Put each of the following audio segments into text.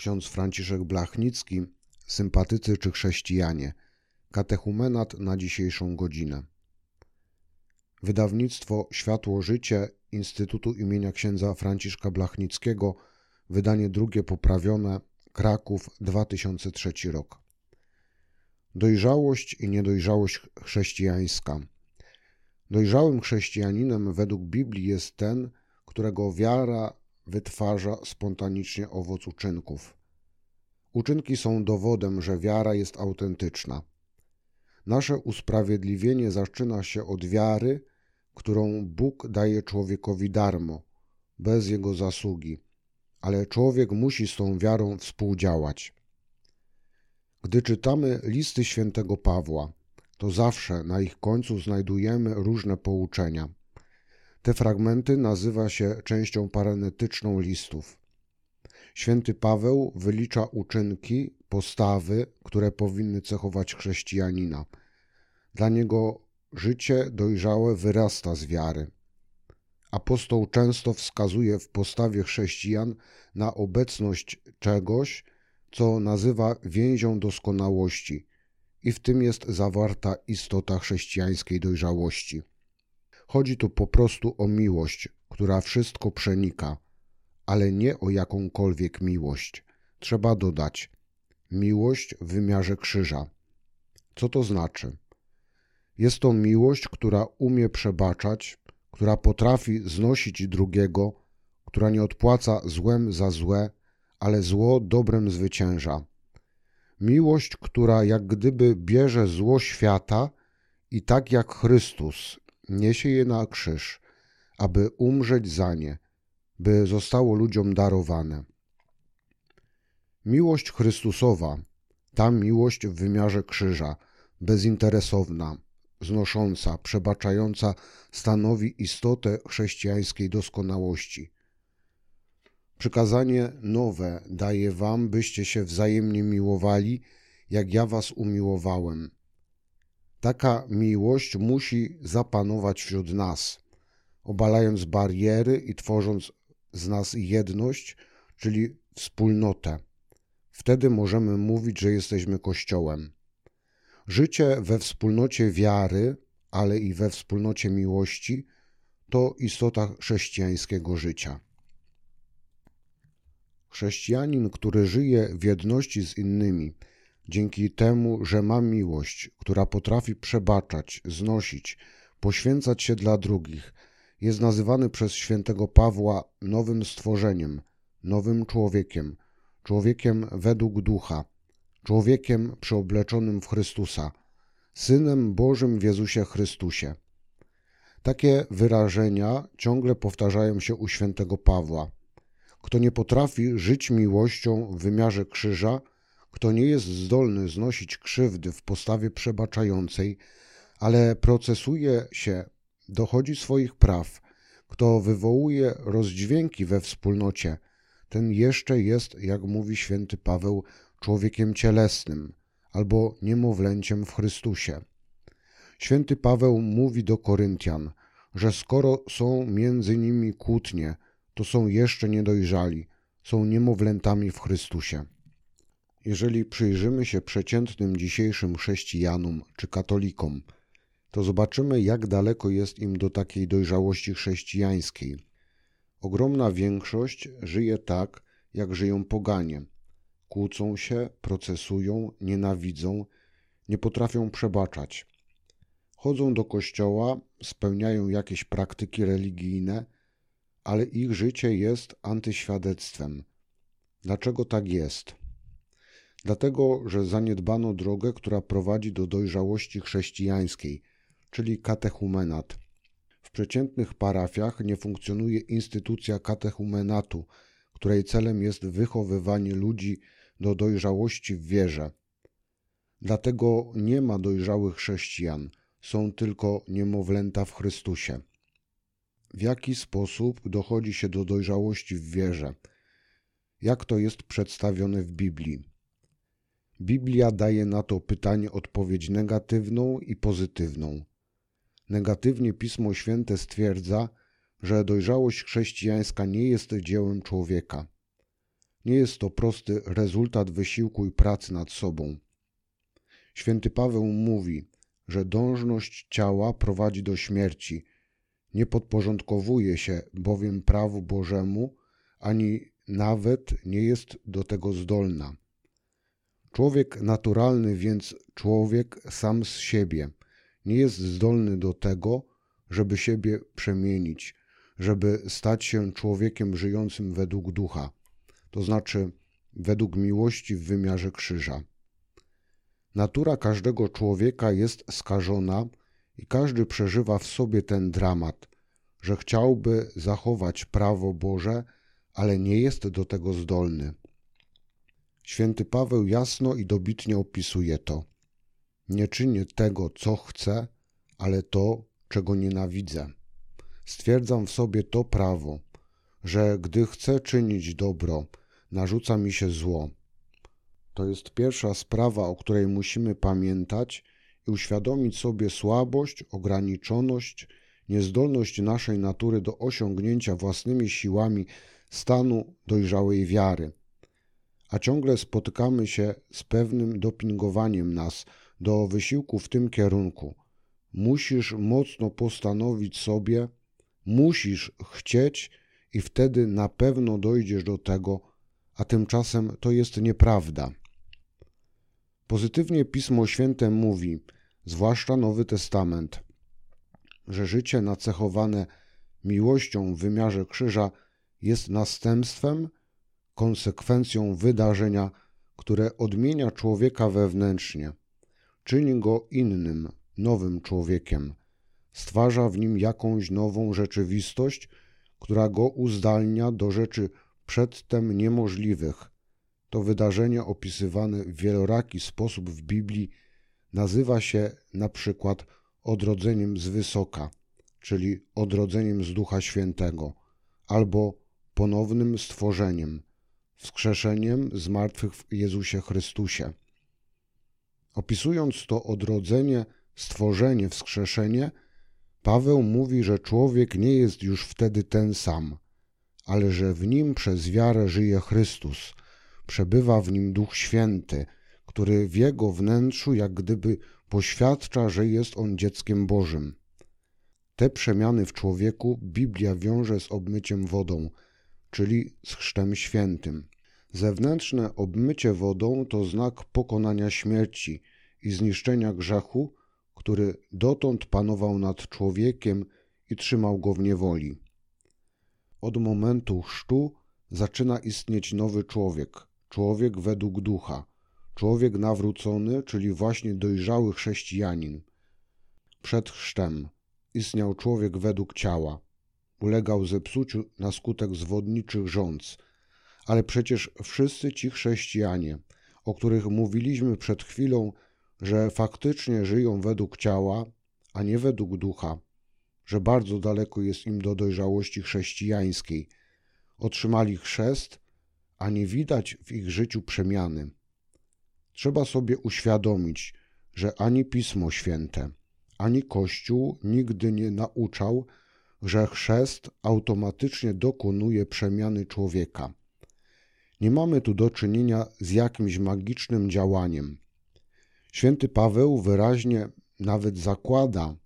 ksiądz Franciszek Blachnicki, sympatycy czy chrześcijanie. Katechumenat na dzisiejszą godzinę. Wydawnictwo Światło Życie Instytutu imienia księdza Franciszka Blachnickiego, wydanie drugie poprawione, Kraków 2003 rok. Dojrzałość i niedojrzałość chrześcijańska. Dojrzałym chrześcijaninem według Biblii jest ten, którego wiara wytwarza spontanicznie owoc uczynków. Uczynki są dowodem, że wiara jest autentyczna. Nasze usprawiedliwienie zaczyna się od wiary, którą Bóg daje człowiekowi darmo, bez jego zasługi, ale człowiek musi z tą wiarą współdziałać. Gdy czytamy listy świętego Pawła, to zawsze na ich końcu znajdujemy różne pouczenia. Te fragmenty nazywa się częścią parenetyczną listów. Święty Paweł wylicza uczynki, postawy, które powinny cechować chrześcijanina. Dla niego życie dojrzałe wyrasta z wiary. Apostoł często wskazuje w postawie chrześcijan na obecność czegoś, co nazywa więzią doskonałości, i w tym jest zawarta istota chrześcijańskiej dojrzałości. Chodzi tu po prostu o miłość, która wszystko przenika, ale nie o jakąkolwiek miłość. Trzeba dodać miłość w wymiarze krzyża. Co to znaczy? Jest to miłość, która umie przebaczać, która potrafi znosić drugiego, która nie odpłaca złem za złe, ale zło dobrem zwycięża. Miłość, która jak gdyby bierze zło świata i tak jak Chrystus niesie je na krzyż, aby umrzeć za nie, by zostało ludziom darowane. Miłość Chrystusowa, ta miłość w wymiarze krzyża, bezinteresowna, znosząca, przebaczająca, stanowi istotę chrześcijańskiej doskonałości. Przykazanie nowe daje wam, byście się wzajemnie miłowali, jak ja was umiłowałem. Taka miłość musi zapanować wśród nas, obalając bariery i tworząc z nas jedność, czyli wspólnotę. Wtedy możemy mówić, że jesteśmy Kościołem. Życie we wspólnocie wiary, ale i we wspólnocie miłości to istota chrześcijańskiego życia. Chrześcijanin, który żyje w jedności z innymi, dzięki temu, że ma miłość, która potrafi przebaczać, znosić, poświęcać się dla drugich, jest nazywany przez świętego Pawła nowym stworzeniem, nowym człowiekiem, człowiekiem według ducha, człowiekiem przeobleczonym w Chrystusa, Synem Bożym w Jezusie Chrystusie. Takie wyrażenia ciągle powtarzają się u świętego Pawła. Kto nie potrafi żyć miłością w wymiarze krzyża, kto nie jest zdolny znosić krzywdy w postawie przebaczającej, ale procesuje się, dochodzi swoich praw, kto wywołuje rozdźwięki we wspólnocie, ten jeszcze jest, jak mówi święty Paweł, człowiekiem cielesnym albo niemowlęciem w Chrystusie. Święty Paweł mówi do Koryntian, że skoro są między nimi kłótnie, to są jeszcze niedojrzali, są niemowlętami w Chrystusie. Jeżeli przyjrzymy się przeciętnym dzisiejszym chrześcijanom czy katolikom, to zobaczymy, jak daleko jest im do takiej dojrzałości chrześcijańskiej. Ogromna większość żyje tak, jak żyją poganie. Kłócą się, procesują, nienawidzą, nie potrafią przebaczać. Chodzą do kościoła, spełniają jakieś praktyki religijne, ale ich życie jest antyświadectwem. Dlaczego tak jest? Dlatego, że zaniedbano drogę, która prowadzi do dojrzałości chrześcijańskiej, czyli katechumenat. W przeciętnych parafiach nie funkcjonuje instytucja katechumenatu, której celem jest wychowywanie ludzi do dojrzałości w wierze. Dlatego nie ma dojrzałych chrześcijan, są tylko niemowlęta w Chrystusie. W jaki sposób dochodzi się do dojrzałości w wierze? Jak to jest przedstawione w Biblii? Biblia daje na to pytanie odpowiedź negatywną i pozytywną. Negatywnie Pismo Święte stwierdza, że dojrzałość chrześcijańska nie jest dziełem człowieka. Nie jest to prosty rezultat wysiłku i pracy nad sobą. Święty Paweł mówi, że dążność ciała prowadzi do śmierci. Nie podporządkowuje się bowiem prawu Bożemu, ani nawet nie jest do tego zdolna. Człowiek naturalny, więc człowiek sam z siebie, nie jest zdolny do tego, żeby siebie przemienić, żeby stać się człowiekiem żyjącym według ducha, to znaczy według miłości w wymiarze krzyża. Natura każdego człowieka jest skażona i każdy przeżywa w sobie ten dramat, że chciałby zachować prawo Boże, ale nie jest do tego zdolny. Święty Paweł jasno i dobitnie opisuje to. Nie czynię tego, co chcę, ale to, czego nienawidzę. Stwierdzam w sobie to prawo, że gdy chcę czynić dobro, narzuca mi się zło. To jest pierwsza sprawa, o której musimy pamiętać i uświadomić sobie słabość, ograniczoność, niezdolność naszej natury do osiągnięcia własnymi siłami stanu dojrzałej wiary. A ciągle spotykamy się z pewnym dopingowaniem nas do wysiłku w tym kierunku. Musisz mocno postanowić sobie, musisz chcieć i wtedy na pewno dojdziesz do tego, a tymczasem to jest nieprawda. Pozytywnie Pismo Święte mówi, zwłaszcza Nowy Testament, że życie nacechowane miłością w wymiarze krzyża jest następstwem, konsekwencją wydarzenia, które odmienia człowieka wewnętrznie, czyni go innym, nowym człowiekiem, stwarza w nim jakąś nową rzeczywistość, która go uzdalnia do rzeczy przedtem niemożliwych. To wydarzenie opisywane w wieloraki sposób w Biblii nazywa się na przykład odrodzeniem z wysoka, czyli odrodzeniem z Ducha Świętego, albo ponownym stworzeniem, wskrzeszeniem z martwych w Jezusie Chrystusie. Opisując to odrodzenie, stworzenie, wskrzeszenie, Paweł mówi, że człowiek nie jest już wtedy ten sam, ale że w nim przez wiarę żyje Chrystus, przebywa w nim Duch Święty, który w jego wnętrzu jak gdyby poświadcza, że jest on dzieckiem Bożym. Te przemiany w człowieku Biblia wiąże z obmyciem wodą, czyli z chrztem świętym. Zewnętrzne obmycie wodą to znak pokonania śmierci i zniszczenia grzechu, który dotąd panował nad człowiekiem i trzymał go w niewoli. Od momentu chrztu zaczyna istnieć nowy człowiek, człowiek według ducha, człowiek nawrócony, czyli właśnie dojrzały chrześcijanin. Przed chrztem istniał człowiek według ciała, ulegał zepsuciu na skutek zwodniczych rządz, ale przecież wszyscy ci chrześcijanie, o których mówiliśmy przed chwilą, że faktycznie żyją według ciała, a nie według ducha, że bardzo daleko jest im do dojrzałości chrześcijańskiej. Otrzymali chrzest, a nie widać w ich życiu przemiany. Trzeba sobie uświadomić, że ani Pismo Święte, ani Kościół nigdy nie nauczał, że chrzest automatycznie dokonuje przemiany człowieka. Nie mamy tu do czynienia z jakimś magicznym działaniem. Święty Paweł wyraźnie nawet zakłada,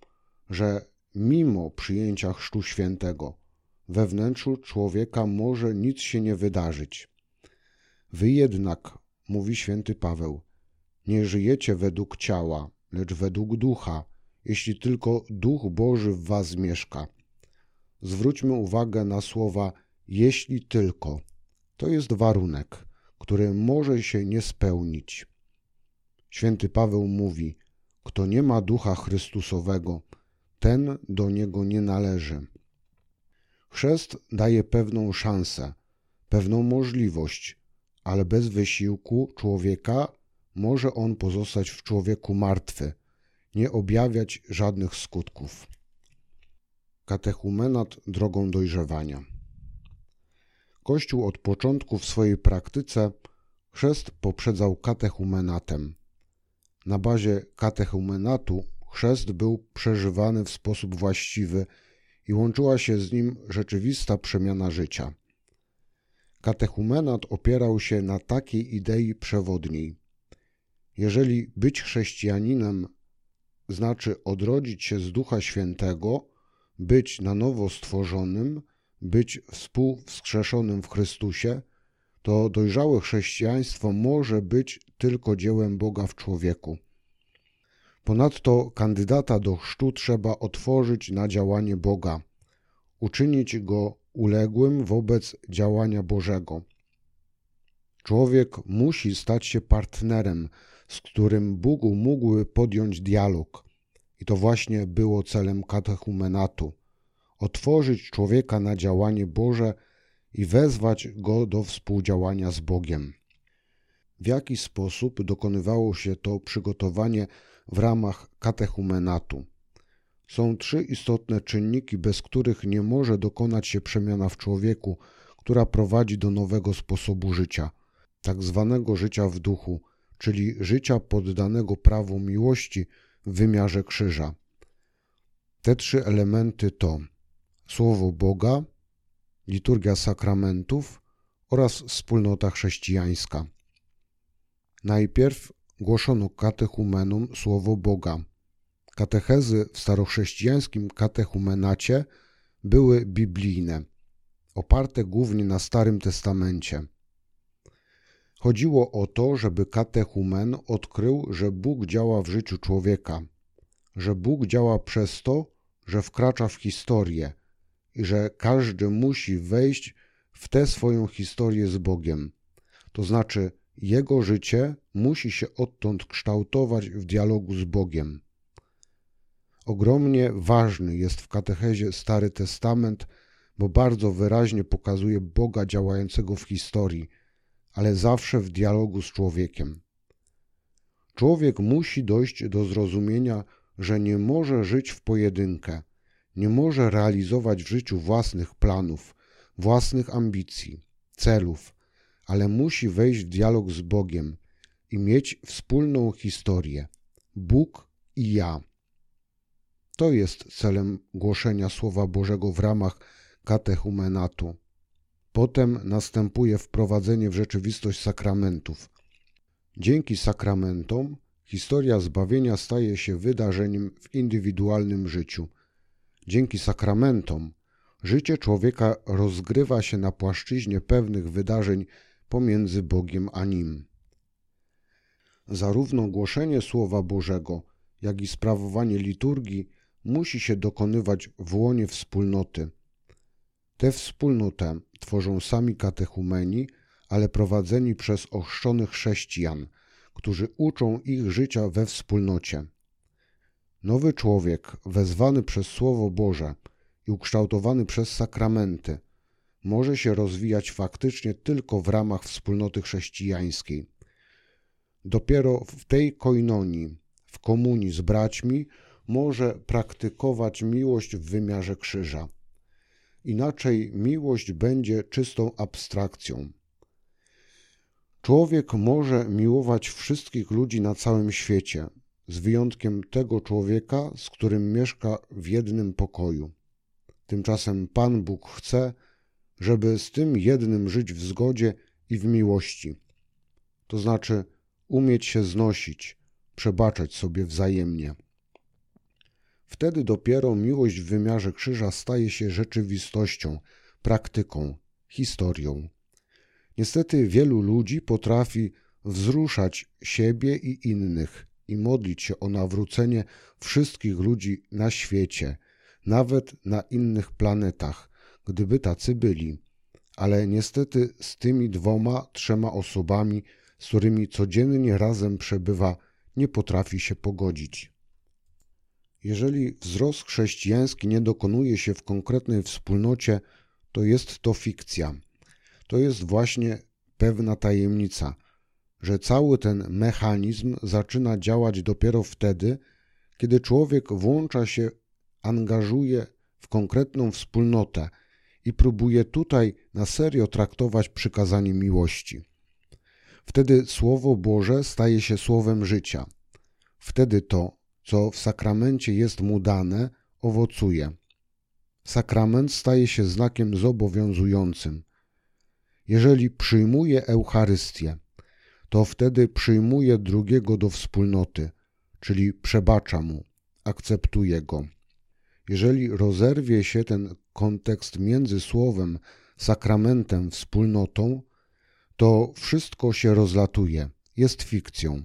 że mimo przyjęcia Chrztu Świętego we wnętrzu człowieka może nic się nie wydarzyć. Wy jednak, mówi święty Paweł, nie żyjecie według ciała, lecz według ducha, jeśli tylko duch Boży w was mieszka. Zwróćmy uwagę na słowa jeśli tylko. To jest warunek, który może się nie spełnić. Święty Paweł mówi: Kto nie ma ducha Chrystusowego, ten do niego nie należy. Chrzest daje pewną szansę, pewną możliwość, ale bez wysiłku człowieka może on pozostać w człowieku martwy, nie objawiać żadnych skutków. Katechumenat drogą dojrzewania. Kościół od początku w swojej praktyce chrzest poprzedzał katechumenatem. Na bazie katechumenatu chrzest był przeżywany w sposób właściwy i łączyła się z nim rzeczywista przemiana życia. Katechumenat opierał się na takiej idei przewodniej. Jeżeli być chrześcijaninem znaczy odrodzić się z Ducha Świętego, być na nowo stworzonym, być współwskrzeszonym w Chrystusie, to dojrzałe chrześcijaństwo może być tylko dziełem Boga w człowieku. Ponadto kandydata do chrztu trzeba otworzyć na działanie Boga, uczynić go uległym wobec działania Bożego. Człowiek musi stać się partnerem, z którym Bóg mógłby podjąć dialog. I to właśnie było celem katechumenatu otworzyć człowieka na działanie Boże i wezwać go do współdziałania z Bogiem. W jaki sposób dokonywało się to przygotowanie w ramach katechumenatu? Są trzy istotne czynniki, bez których nie może dokonać się przemiana w człowieku, która prowadzi do nowego sposobu życia, tak zwanego życia w duchu, czyli życia poddanego prawu miłości w wymiarze krzyża. Te trzy elementy to Słowo Boga, liturgia sakramentów oraz wspólnota chrześcijańska. Najpierw głoszono katechumenom Słowo Boga. Katechezy w starochrześcijańskim katechumenacie były biblijne, oparte głównie na Starym Testamencie. Chodziło o to, żeby katechumen odkrył, że Bóg działa w życiu człowieka, że Bóg działa przez to, że wkracza w historię – i że każdy musi wejść w tę swoją historię z Bogiem. To znaczy, jego życie musi się odtąd kształtować w dialogu z Bogiem. Ogromnie ważny jest w katechezie Stary Testament, bo bardzo wyraźnie pokazuje Boga działającego w historii, ale zawsze w dialogu z człowiekiem. Człowiek musi dojść do zrozumienia, że nie może żyć w pojedynkę – nie może realizować w życiu własnych planów, własnych ambicji, celów, ale musi wejść w dialog z Bogiem i mieć wspólną historię Bóg i ja. To jest celem głoszenia Słowa Bożego w ramach katechumenatu. Potem następuje wprowadzenie w rzeczywistość sakramentów. Dzięki sakramentom historia zbawienia staje się wydarzeniem w indywidualnym życiu – Dzięki sakramentom życie człowieka rozgrywa się na płaszczyźnie pewnych wydarzeń pomiędzy Bogiem a nim. Zarówno głoszenie Słowa Bożego, jak i sprawowanie liturgii musi się dokonywać w łonie wspólnoty. Tę wspólnotę tworzą sami katechumeni, ale prowadzeni przez ochrzczonych chrześcijan, którzy uczą ich życia we wspólnocie. Nowy człowiek, wezwany przez Słowo Boże i ukształtowany przez sakramenty, może się rozwijać faktycznie tylko w ramach wspólnoty chrześcijańskiej. Dopiero w tej koinonii, w komunii z braćmi, może praktykować miłość w wymiarze krzyża. Inaczej miłość będzie czystą abstrakcją. Człowiek może miłować wszystkich ludzi na całym świecie, z wyjątkiem tego człowieka, z którym mieszka w jednym pokoju. Tymczasem Pan Bóg chce, żeby z tym jednym żyć w zgodzie i w miłości. To znaczy umieć się znosić, przebaczać sobie wzajemnie. Wtedy dopiero miłość w wymiarze krzyża staje się rzeczywistością, praktyką, historią. Niestety wielu ludzi potrafi wzruszać siebie i innych i modlić się o nawrócenie wszystkich ludzi na świecie, nawet na innych planetach, gdyby tacy byli. Ale niestety z tymi dwoma, trzema osobami, z którymi codziennie razem przebywa, nie potrafi się pogodzić. Jeżeli wzrost chrześcijański nie dokonuje się w konkretnej wspólnocie, to jest to fikcja. To jest właśnie pewna tajemnica, że cały ten mechanizm zaczyna działać dopiero wtedy, kiedy człowiek włącza się, angażuje w konkretną wspólnotę i próbuje tutaj na serio traktować przykazanie miłości. Wtedy Słowo Boże staje się słowem życia. Wtedy to, co w sakramencie jest mu dane, owocuje. Sakrament staje się znakiem zobowiązującym. Jeżeli przyjmuje Eucharystię, to wtedy przyjmuje drugiego do wspólnoty, czyli przebacza mu, akceptuje go. Jeżeli rozerwie się ten kontekst między słowem, sakramentem, wspólnotą, to wszystko się rozlatuje, jest fikcją.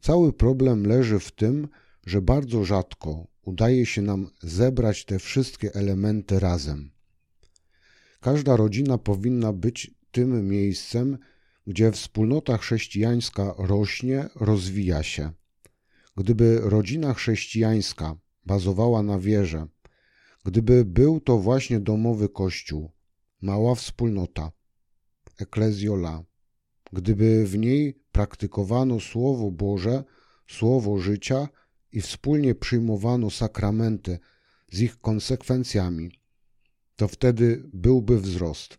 Cały problem leży w tym, że bardzo rzadko udaje się nam zebrać te wszystkie elementy razem. Każda rodzina powinna być tym miejscem, gdzie wspólnota chrześcijańska rośnie, rozwija się. Gdyby rodzina chrześcijańska bazowała na wierze, gdyby był to właśnie domowy kościół, mała wspólnota, eklezjola, gdyby w niej praktykowano Słowo Boże, Słowo życia i wspólnie przyjmowano sakramenty z ich konsekwencjami, to wtedy byłby wzrost.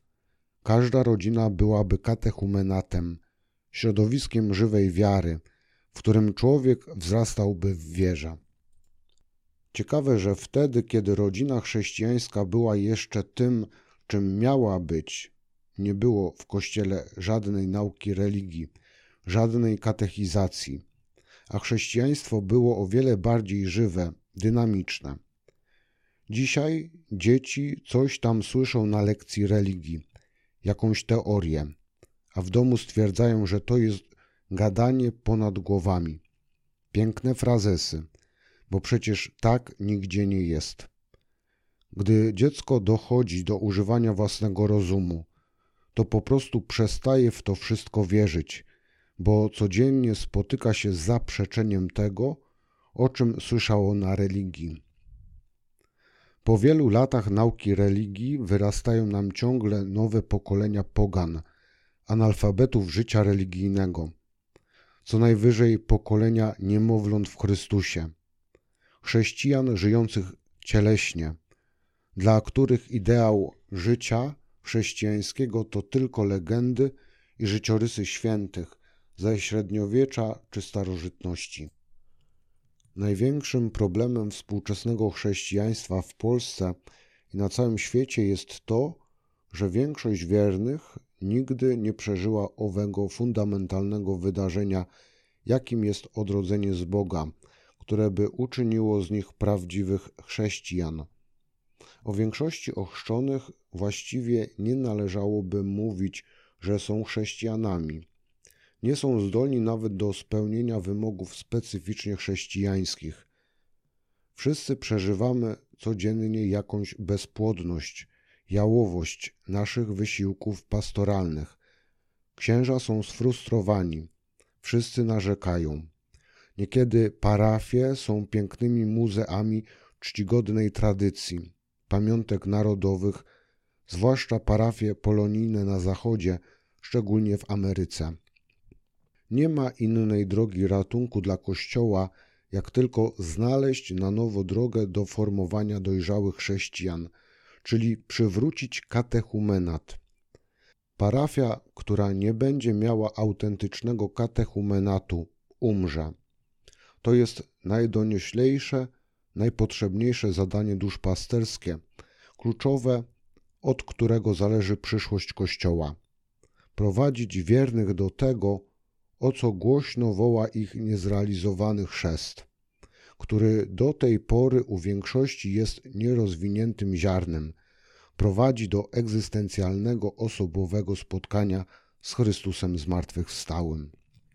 Każda rodzina byłaby katechumenatem, środowiskiem żywej wiary, w którym człowiek wzrastałby w wierze. Ciekawe, że wtedy, kiedy rodzina chrześcijańska była jeszcze tym, czym miała być, nie było w kościele żadnej nauki religii, żadnej katechizacji, a chrześcijaństwo było o wiele bardziej żywe, dynamiczne. Dzisiaj dzieci coś tam słyszą na lekcji religii, jakąś teorię, a w domu stwierdzają, że to jest gadanie ponad głowami. Piękne frazesy, bo przecież tak nigdzie nie jest. Gdy dziecko dochodzi do używania własnego rozumu, to po prostu przestaje w to wszystko wierzyć, bo codziennie spotyka się z zaprzeczeniem tego, o czym słyszało na religii. Po wielu latach nauki religii wyrastają nam ciągle nowe pokolenia pogan, analfabetów życia religijnego, co najwyżej pokolenia niemowląt w Chrystusie, chrześcijan żyjących cieleśnie, dla których ideał życia chrześcijańskiego to tylko legendy i życiorysy świętych ze średniowiecza czy starożytności. Największym problemem współczesnego chrześcijaństwa w Polsce i na całym świecie jest to, że większość wiernych nigdy nie przeżyła owego fundamentalnego wydarzenia, jakim jest odrodzenie z Boga, które by uczyniło z nich prawdziwych chrześcijan. O większości ochrzczonych właściwie nie należałoby mówić, że są chrześcijanami. Nie są zdolni nawet do spełnienia wymogów specyficznie chrześcijańskich. Wszyscy przeżywamy codziennie jakąś bezpłodność, jałowość naszych wysiłków pastoralnych. Księża są sfrustrowani, wszyscy narzekają. Niekiedy parafie są pięknymi muzeami czcigodnej tradycji pamiątek narodowych, zwłaszcza parafie polonijne na Zachodzie, szczególnie w Ameryce. Nie ma innej drogi ratunku dla Kościoła, jak tylko znaleźć na nowo drogę do formowania dojrzałych chrześcijan, czyli przywrócić katechumenat. Parafia, która nie będzie miała autentycznego katechumenatu, umrze. To jest najdonioślejsze najpotrzebniejsze zadanie duszpasterskie, kluczowe, od którego zależy przyszłość Kościoła. Prowadzić wiernych do tego, o co głośno woła ich niezrealizowany chrzest, który do tej pory u większości jest nierozwiniętym ziarnem, prowadzi do egzystencjalnego osobowego spotkania z Chrystusem zmartwychwstałym.